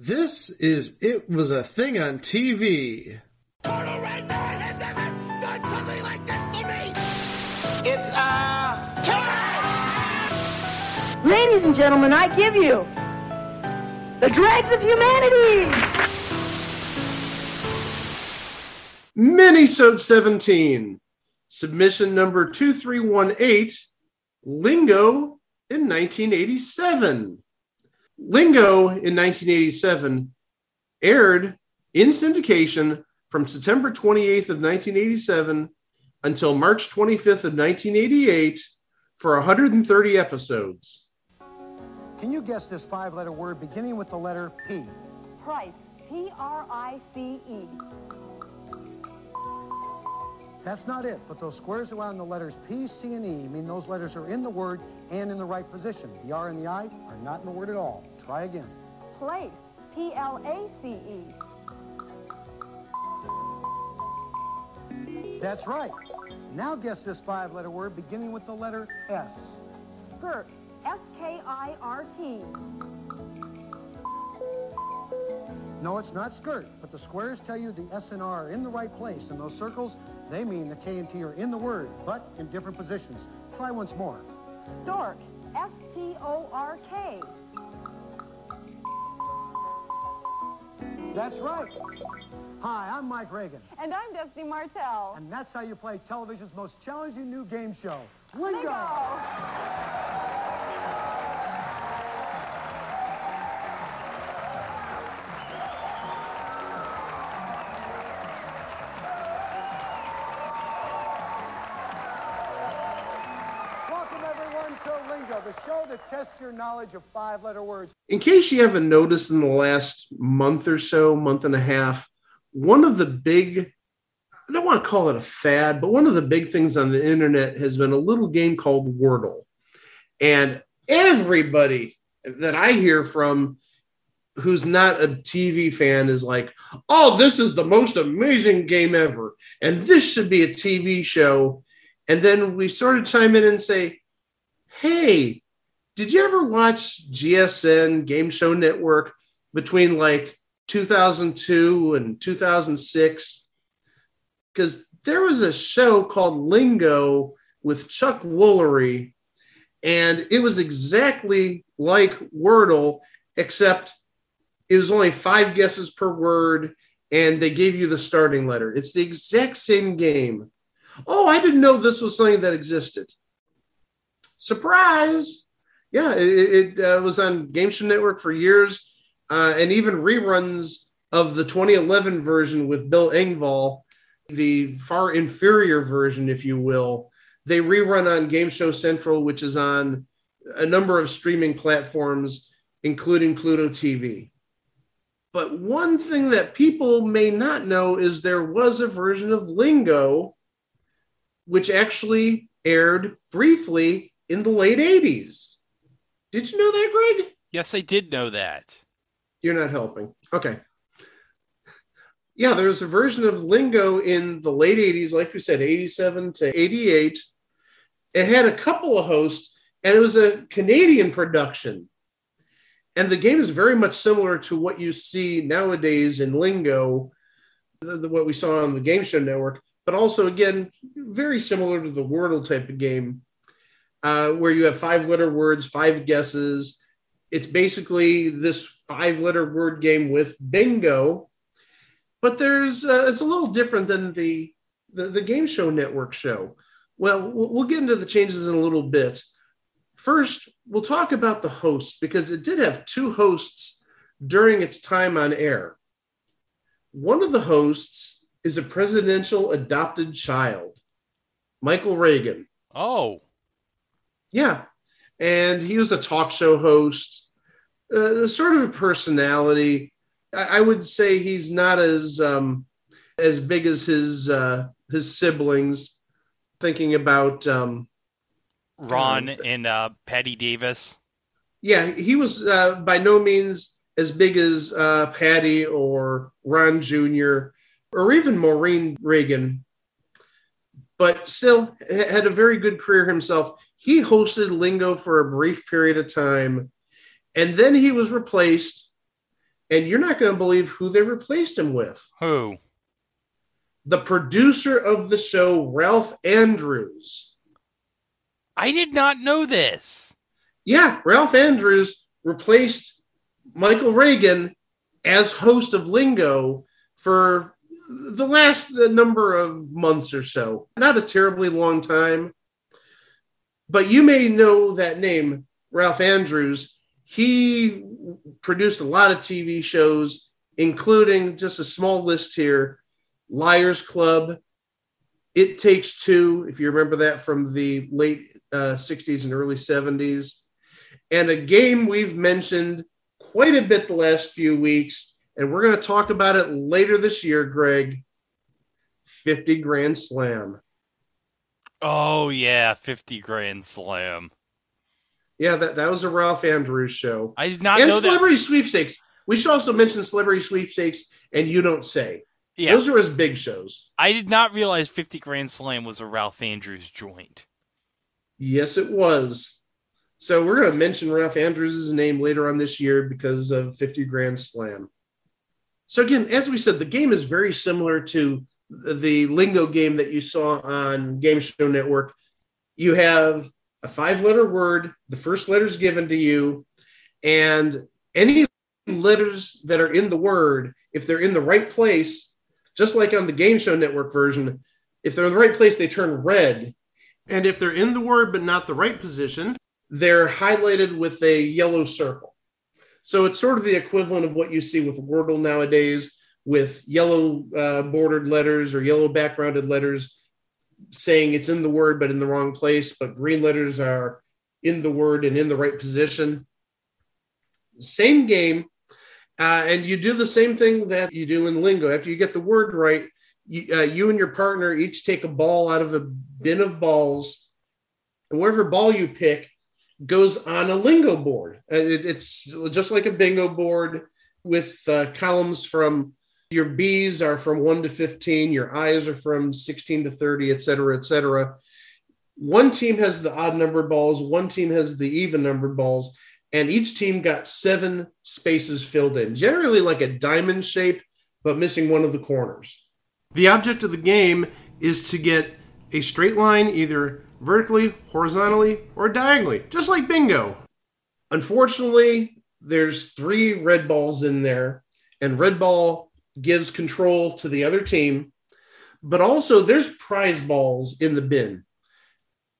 This is It Was a Thing on TV. Total Red Man has ever done something like this to me! It's, uh, time! Ladies and gentlemen, I give you the dregs of humanity! Minisode 17. Submission number 2318. Lingo in 1987. Lingo in 1987 aired in syndication from September 28th of 1987 until March 25th of 1988 for 130 episodes. Can you guess this five-letter word beginning with the letter P? Price. P R I C E. That's not it, but those squares around the letters P, C, and E mean those letters are in the word and in the right position. The R and the I are not in the word at all. Try again. Place. P L A C E. That's right. Now guess this five-letter word beginning with the letter S. Skirt. S K I R T. No, it's not skirt, but the squares tell you the S and R are in the right place, and those circles, they mean the K and T are in the word, but in different positions. Try once more. Stork. S That's right. Hi, I'm Mike Reagan, And I'm Dusty Martell. and that's how you play television's most challenging new game show, Lingo. Lingo. Tests your knowledge of five-letter words. In case you haven't noticed in the last month or so, month and a half, one of the big, I don't want to call it a fad, but one of the big things on the internet has been a little game called Wordle. And everybody that I hear from who's not a TV fan is like, oh, this is the most amazing game ever. And this should be a TV show. And then we sort of chime in and say, hey, did you ever watch GSN Game Show Network between like 2002 and 2006? Because there was a show called Lingo with Chuck Woolery, and it was exactly like Wordle, except it was only five guesses per word, and they gave you the starting letter. It's the exact same game. Oh, I didn't know this was something that existed. Surprise! Yeah, it, it uh, was on Game Show Network for years, uh, and even reruns of the 2011 version with Bill Engvall, the far inferior version, if you will. They rerun on Game Show Central, which is on a number of streaming platforms, including Pluto TV. But one thing that people may not know is there was a version of Lingo which actually aired briefly in the late 80s. Did you know that, Greg? Yes, I did know that. You're not helping. Okay. Yeah, there was a version of Lingo in the late 80s, like we said, 87 to 88. It had a couple of hosts, and it was a Canadian production. And the game is very much similar to what you see nowadays in Lingo, the, the- what we saw on the Game Show Network, but also, again, very similar to the Wordle type of game, uh, where you have five letter words, five guesses. It's basically this five letter word game with bingo, but there's uh, it's a little different than the, the the Game Show Network show. Well, we'll we'll get into the changes in a little bit. First, we'll talk about the hosts because it did have two hosts during its time on air. One of the hosts is a presidential adopted child, Michael Reagan. Oh, Yeah. And he was a talk show host, uh, sort of a personality. I, I would say he's not as um, as big as his uh, his siblings. Thinking about um, Ron Um, and uh, Patti Davis. yeah, he was uh, by no means as big as uh, Patti or Ron Jr. or even Maureen Reagan, but still had a very good career himself. He hosted Lingo for a brief period of time, and then he was replaced And you're not going to believe who they replaced him with. Who? The producer of the show, Ralph Andrews. I did not know this. Yeah, Ralph Andrews replaced Michael Reagan as host of Lingo for the last number of months or so. Not a terribly long time. But you may know that name, Ralph Andrews. He produced a lot of TV shows, including just a small list here Liars Club, It Takes Two, if you remember that from the late uh, 60s and early 70s, and a game we've mentioned quite a bit the last few weeks, and we're going to talk about it later this year, Greg 50 Grand Slam. Oh yeah, fifty grand slam. Yeah, that, that was a Ralph Andrews show. I did not and know that. Celebrity Sweepstakes. We should also mention Celebrity Sweepstakes and You Don't Say. Yeah, Those are his big shows. I did not realize fifty grand slam was a Ralph Andrews joint. Yes, it was. So we're going to mention Ralph Andrews' name later on this year because of 50 Grand Slam. So again, as we said, the game is very similar to the lingo game that you saw on Game Show Network. You have a five-letter word. The first letter is given to you, and any letters that are in the word, if they're in the right place, just like on the Game Show Network version, if they're in the right place, they turn red. And if they're in the word but not the right position, they're highlighted with a yellow circle. So it's sort of the equivalent of what you see with Wordle nowadays, with yellow uh, bordered letters or yellow backgrounded letters saying it's in the word but in the wrong place, but green letters are in the word and in the right position. Same game. Uh, and you do the same thing that you do in lingo. After you get the word right, you, uh, you and your partner each take a ball out of a bin of balls, and whatever ball you pick goes on a lingo board. It, it's just like a bingo board with uh, columns from your B's are from 1 to 15, your I's are from 16 to 30, et cetera, et cetera. One team has the odd number balls, one team has the even number balls, and each team got seven spaces filled in, generally like a diamond shape, but missing one of the corners. The object of the game is to get a straight line either vertically, horizontally, or diagonally, just like bingo. Unfortunately, there's three red balls in there, and red ball gives control to the other team. But also, there's prize balls in the bin.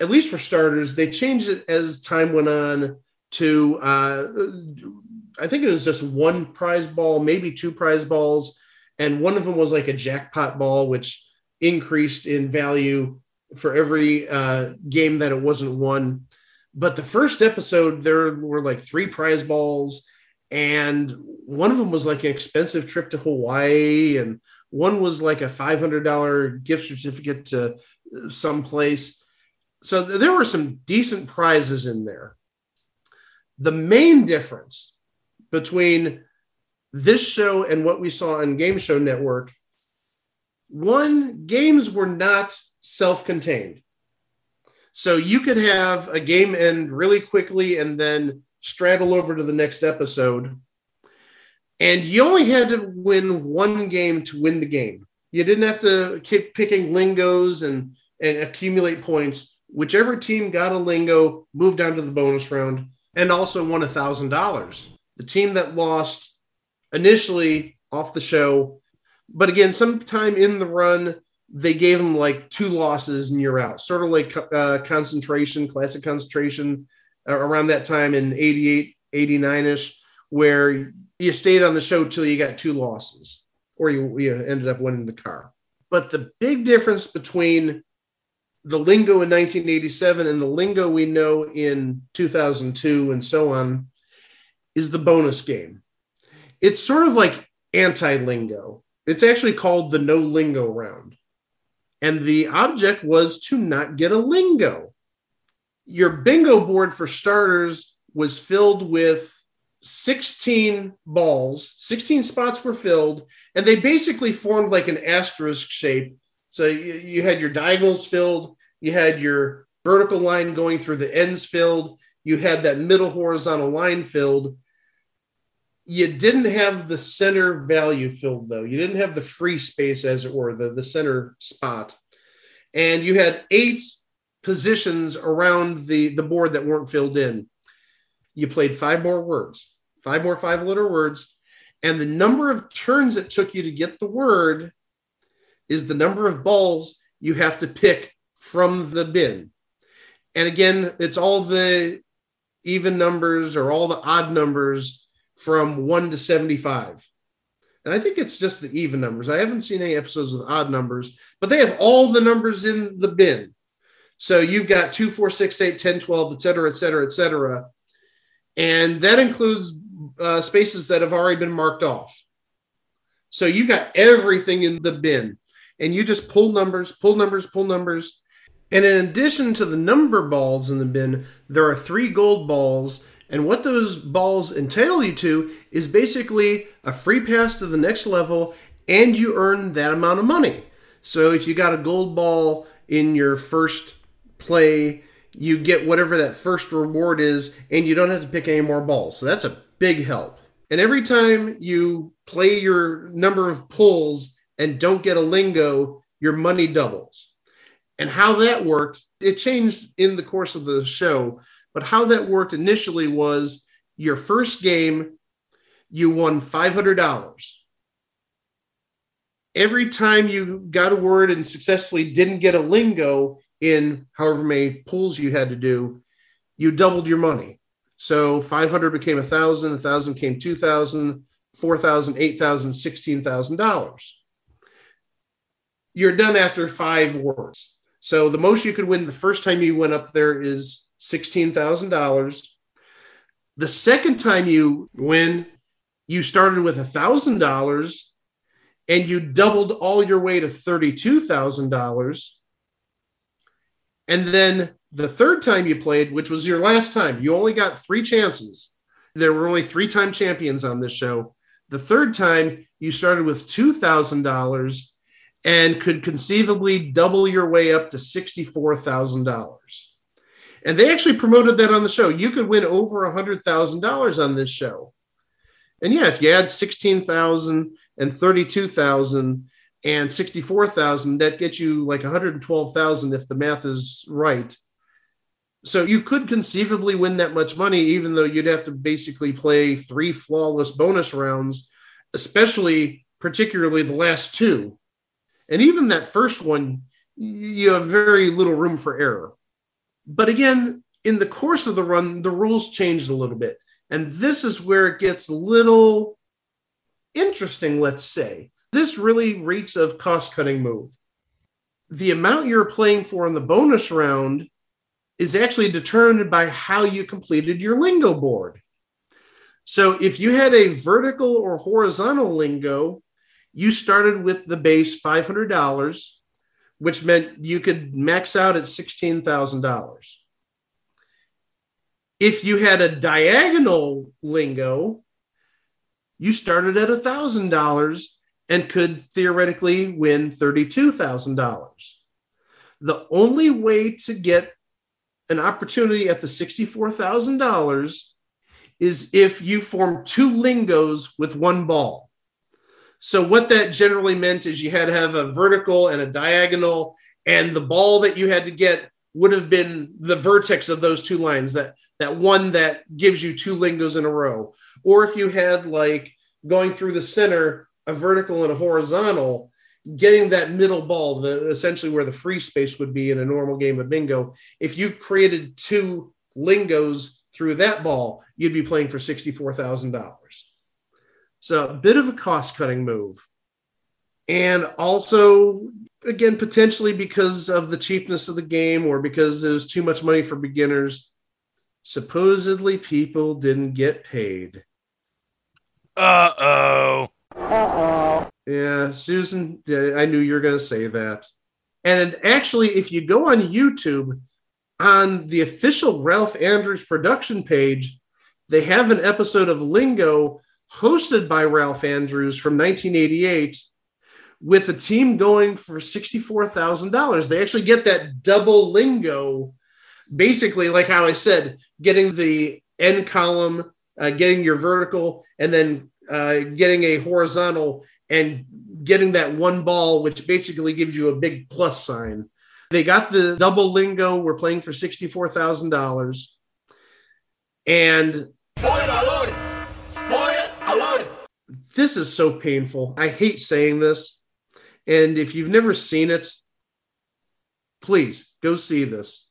At least for starters, they changed it as time went on to, uh, I think it was just one prize ball, maybe two prize balls. And one of them was like a jackpot ball, which increased in value for every uh, game that it wasn't won. But the first episode, there were like three prize balls, and one of them was like an expensive trip to Hawaii, and one was like a $500 gift certificate to someplace. So th- there were some decent prizes in there. The main difference between this show and what we saw on Game Show Network one, games were not self contained. So you could have a game end really quickly and then straddle over to the next episode. And you only had to win one game to win the game. You didn't have to keep picking lingos and, and accumulate points. Whichever team got a lingo moved on to the bonus round and also won a $1,000. The team that lost initially off the show, but again, sometime in the run, they gave them like two losses and you're out, sort of like uh, concentration, classic concentration around that time in 88, 89 ish, where you stayed on the show till you got two losses or you, you ended up winning the car. But the big difference between the lingo in 1987 and the lingo we know in 2002 and so on is the bonus game. It's sort of like anti lingo. It's actually called the no lingo round. And the object was to not get a lingo. Your bingo board, for starters, was filled with 16 balls, 16 spots were filled, and they basically formed like an asterisk shape. So you, you had your diagonals filled, you had your vertical line going through the ends filled, you had that middle horizontal line filled. You didn't have the center value filled though. You didn't have the free space, as it were, the, the center spot. And you had eight positions around the, the board that weren't filled in. You played five more words, five more five letter words. And the number of turns it took you to get the word is the number of balls you have to pick from the bin. And again, it's all the even numbers or all the odd numbers from 1 to 75. And I think it's just the even numbers. I haven't seen any episodes with odd numbers, but they have all the numbers in the bin. So you've got 2, 4, 6, 8, 10, 12, et cetera, et cetera, et cetera. And that includes uh, spaces that have already been marked off. So you've got everything in the bin and you just pull numbers, pull numbers, pull numbers. And in addition to the number balls in the bin, there are three gold balls. And what those balls entail you to is basically a free pass to the next level, and you earn that amount of money. So if you got a gold ball in your first play, you get whatever that first reward is, and you don't have to pick any more balls. So that's a big help. And every time you play your number of pulls, and don't get a lingo, your money doubles. And how that worked, it changed in the course of the show, but how that worked initially was your first game, you won $500. Every time you got a word and successfully didn't get a lingo in however many pulls you had to do, you doubled your money. So 500 became a thousand, a thousand became 2,000, 4,000, 8,000, $16,000 you're done after five words. So the most you could win the first time you went up there is $16,000. The second time you win, you started with $1,000 and you doubled all your way to $32,000. And then the third time you played, which was your last time, you only got three chances. There were only three time champions on this show. The third time you started with $2,000 and could conceivably double your way up to $64,000. And they actually promoted that on the show. You could win over $100,000 on this show. And yeah, if you add 16,000 and 32,000 and 64,000, that gets you like 112,000 if the math is right. So you could conceivably win that much money, even though you'd have to basically play three flawless bonus rounds, especially particularly the last two and even that first one, you have very little room for error. But again, in the course of the run, the rules changed a little bit. And this is where it gets a little interesting, let's say. This really reeks of cost cutting move. The amount you're playing for in the bonus round is actually determined by how you completed your lingo board. So if you had a vertical or horizontal lingo, you started with the base $500, which meant you could max out at $16,000. If you had a diagonal lingo, you started at $1,000 and could theoretically win $32,000. The only way to get an opportunity at the $64,000 is if you form two lingos with one ball. So what that generally meant is you had to have a vertical and a diagonal, and the ball that you had to get would have been the vertex of those two lines, that that one that gives you two lingos in a row. Or if you had like going through the center, a vertical and a horizontal, getting that middle ball, the essentially where the free space would be in a normal game of bingo. If you created two lingos through that ball, you'd be playing for sixty-four thousand dollars. So a bit of a cost cutting move. And also, again, potentially because of the cheapness of the game or because it was too much money for beginners, supposedly people didn't get paid. Uh oh. Yeah, Susan, I knew you were going to say that. And actually, if you go on YouTube, on the official Ralph Andrews production page, they have an episode of Lingo hosted by Ralph Andrews from 1988 with a team going for $64,000. They actually get that double lingo, basically, like how I said, getting the end column uh, getting your vertical and then uh, getting a horizontal and getting that one ball, which basically gives you a big plus sign. They got the double lingo. We're playing for sixty-four thousand dollars, and this is so painful. I hate saying this, and if you've never seen it, please go see this.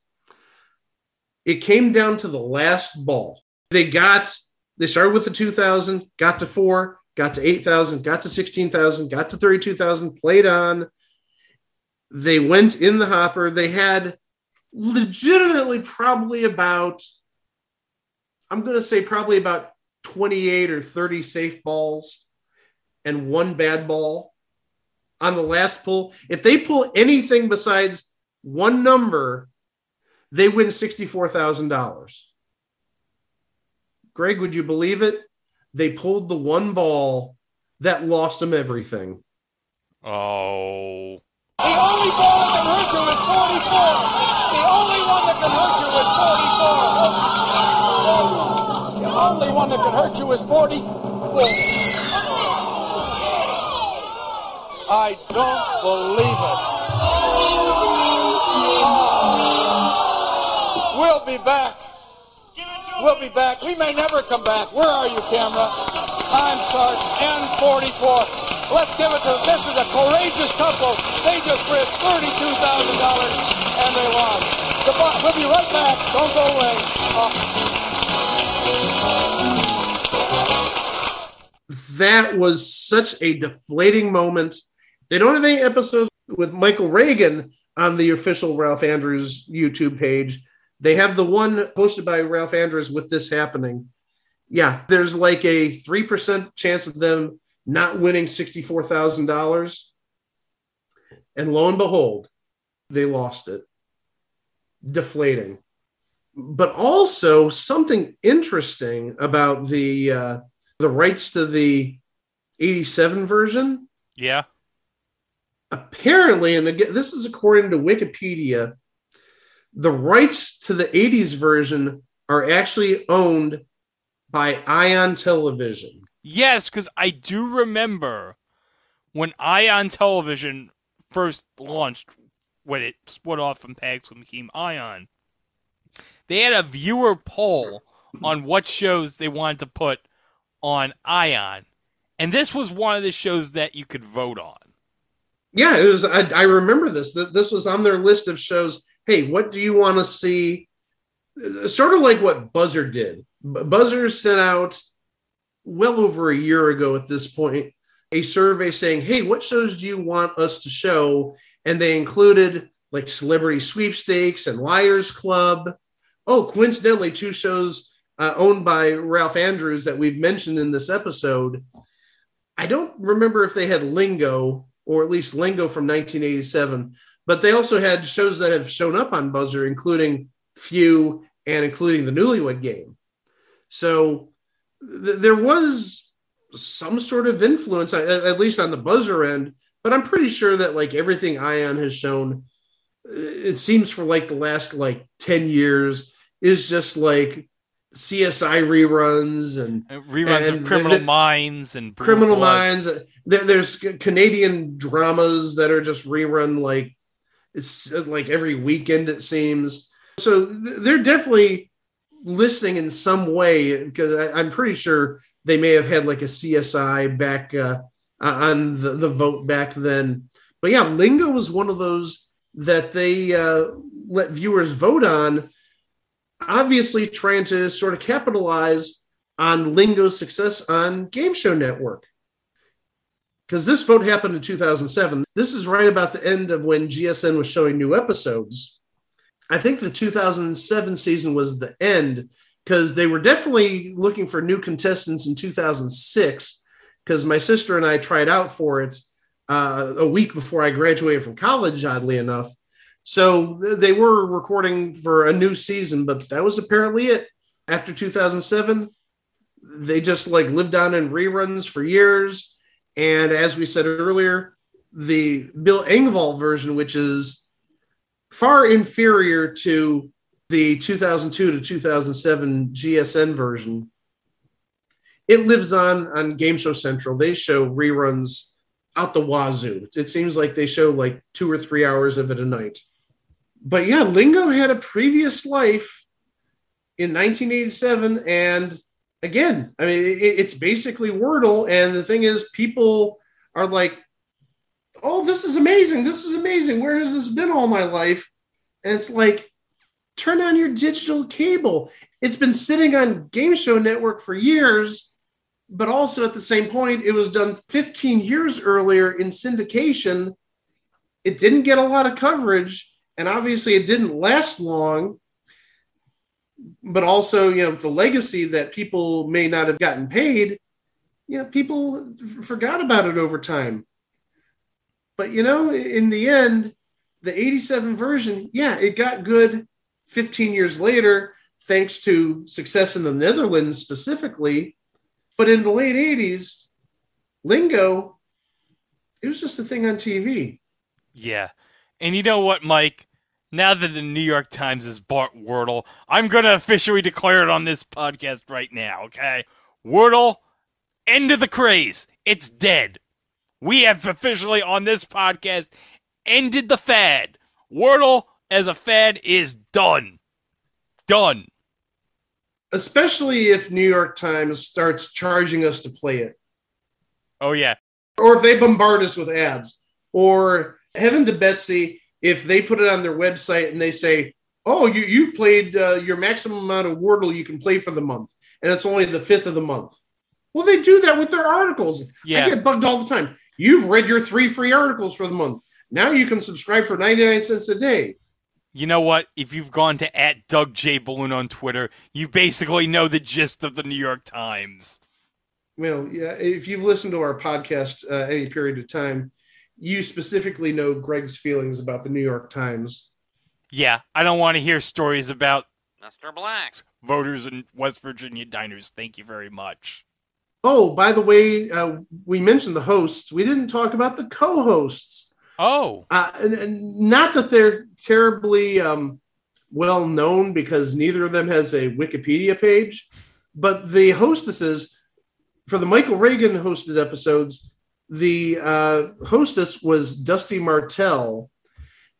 It came down to the last ball. They got. They started with the two thousand, got to four, got to 8,000, got to 16,000, got to 32,000, played on. They went in the hopper. They had legitimately probably about, I'm going to say probably about 28 or 30 safe balls and one bad ball on the last pull. If they pull anything besides one number, they win $64,000. Greg, would you believe it? they pulled the one ball that lost them everything. Oh. The only ball that can hurt you is 44. The only one that can hurt you is 44. The only one that can hurt you is 44. I don't believe it. We'll be back. We'll be back. We may never come back. Where are you, camera? I'm Sarge N44. Let's give it to this is a courageous couple. They just risked thirty-two thousand dollars and they lost. Goodbye. We'll be right back. Don't go away. That was such a deflating moment. They don't have any episodes with Michael Reagan on the official Ralph Andrews YouTube page. They have the one posted by Ralph Andrews with this happening. Yeah, there's like a 3% chance of them not winning $64,000. And lo and behold, they lost it. Deflating. But also something interesting about the uh, the rights to the 87 version. Yeah. Apparently, and again, this is according to Wikipedia, the rights to the 80s version are actually owned by Ion Television. Yes, because I do remember when Ion Television first launched, when it split off from Pax and became Ion, they had a viewer poll on what shows they wanted to put on Ion. And this was one of the shows that you could vote on. Yeah, it was. I, I remember this. This was on their list of shows hey, what do you want to see? Sort of like what Buzzr did. Buzzr sent out well over a year ago at this point a survey saying, hey, what shows do you want us to show? And they included like Celebrity Sweepstakes and Liars Club. Oh, coincidentally, two shows uh, owned by Ralph Andrews that we've mentioned in this episode. I don't remember if they had Lingo or at least Lingo from 1987, but they also had shows that have shown up on Buzzr, including Feud and including the Newlywed Game. So th- there was some sort of influence, at, at least on the Buzzr end. But I'm pretty sure that like everything Ion has shown, uh, it seems for like the last like ten years is just like CSI reruns and uh, reruns and of Criminal Minds and Criminal Bloods. Minds. There, there's Canadian dramas that are just rerun like it's like every weekend it seems. So they're definitely listening in some way because I'm pretty sure they may have had like a CSI back uh, on the, the vote back then. But yeah, Lingo was one of those that they uh, let viewers vote on, obviously trying to sort of capitalize on Lingo's success on Game Show Network because this vote happened in 2007. This is right about the end of when GSN was showing new episodes. I think the 2007 season was the end because they were definitely looking for new contestants in 2006 because my sister and I tried out for it uh, a week before I graduated from college, oddly enough. So they were recording for a new season, but that was apparently it. After 2007, they just like lived on in reruns for years and as we said earlier, the Bill Engvall version, which is far inferior to the 2002 to 2007 GSN version, it lives on on Game Show Central. They show reruns out the wazoo. It seems like they show like two or three hours of it a night. But yeah, Lingo had a previous life in 1987, and again, I mean, it, it's basically Wordle. And the thing is, people are like, "Oh, this is amazing! This is amazing! Where has this been all my life?" And it's like, turn on your digital cable. It's been sitting on Game Show Network for years but also at the same point, it was done 15 years earlier in syndication. It didn't get a lot of coverage, and obviously it didn't last long. But also, you know, the legacy that people may not have gotten paid, you know, people forgot about it over time. But you know, in the end, the 87 version, yeah, it got good 15 years later, thanks to success in the Netherlands specifically but in the late 80s, lingo, it was just a thing on TV. Yeah. And you know what, Mike? Now that the New York Times is Bart Wordle, I'm going to officially declare it on this podcast right now, okay? Wordle, end of the craze. It's dead. We have officially on this podcast ended the fad. Wordle as a fad is done. Done especially if New York Times starts charging us to play it. Oh yeah. Or if they bombard us with ads. Or heaven to Betsy, if they put it on their website and they say, "Oh, you you played uh, your maximum amount of Wordle you can play for the month, and it's only the fifth of the month." Well, they do that with their articles. Yeah. I get bugged all the time. You've read your three free articles for the month. Now you can subscribe for 99 cents a day you know what? If you've gone to at Doug J Balloon on Twitter, you basically know the gist of the New York Times. Well, yeah. If you've listened to our podcast uh, any period of time, you specifically know Greg's feelings about the New York Times. Yeah, I don't want to hear stories about Mr. Black's voters in West Virginia diners. Thank you very much. Oh, by the way, uh, we mentioned the hosts. We didn't talk about the co-hosts. Oh, uh, and, and not that they're terribly um, well known because neither of them has a Wikipedia page, but the hostesses for the Michael Reagan hosted episodes, the uh, hostess was Dusty Martell,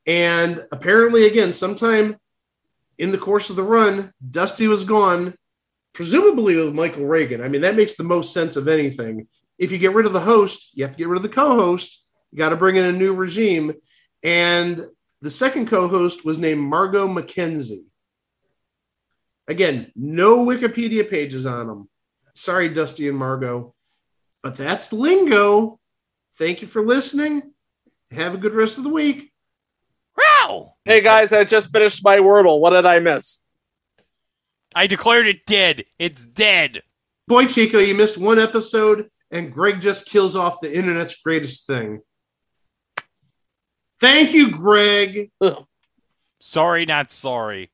and apparently, again, sometime in the course of the run, Dusty was gone, presumably with Michael Reagan. I mean, that makes the most sense of anything. If you get rid of the host, you have to get rid of the co-host you got to bring in a new regime. And the second co host was named Margot McKenzie. Again, no Wikipedia pages on them. Sorry, Dusty and Margot. But that's lingo. Thank you for listening. Have a good rest of the week. Wow. Hey guys, I just finished my Wordle. What did I miss? I declared it dead. It's dead. Boy, Chico, you missed one episode, and Greg just kills off the internet's greatest thing. Thank you, Greg. Sorry, not sorry.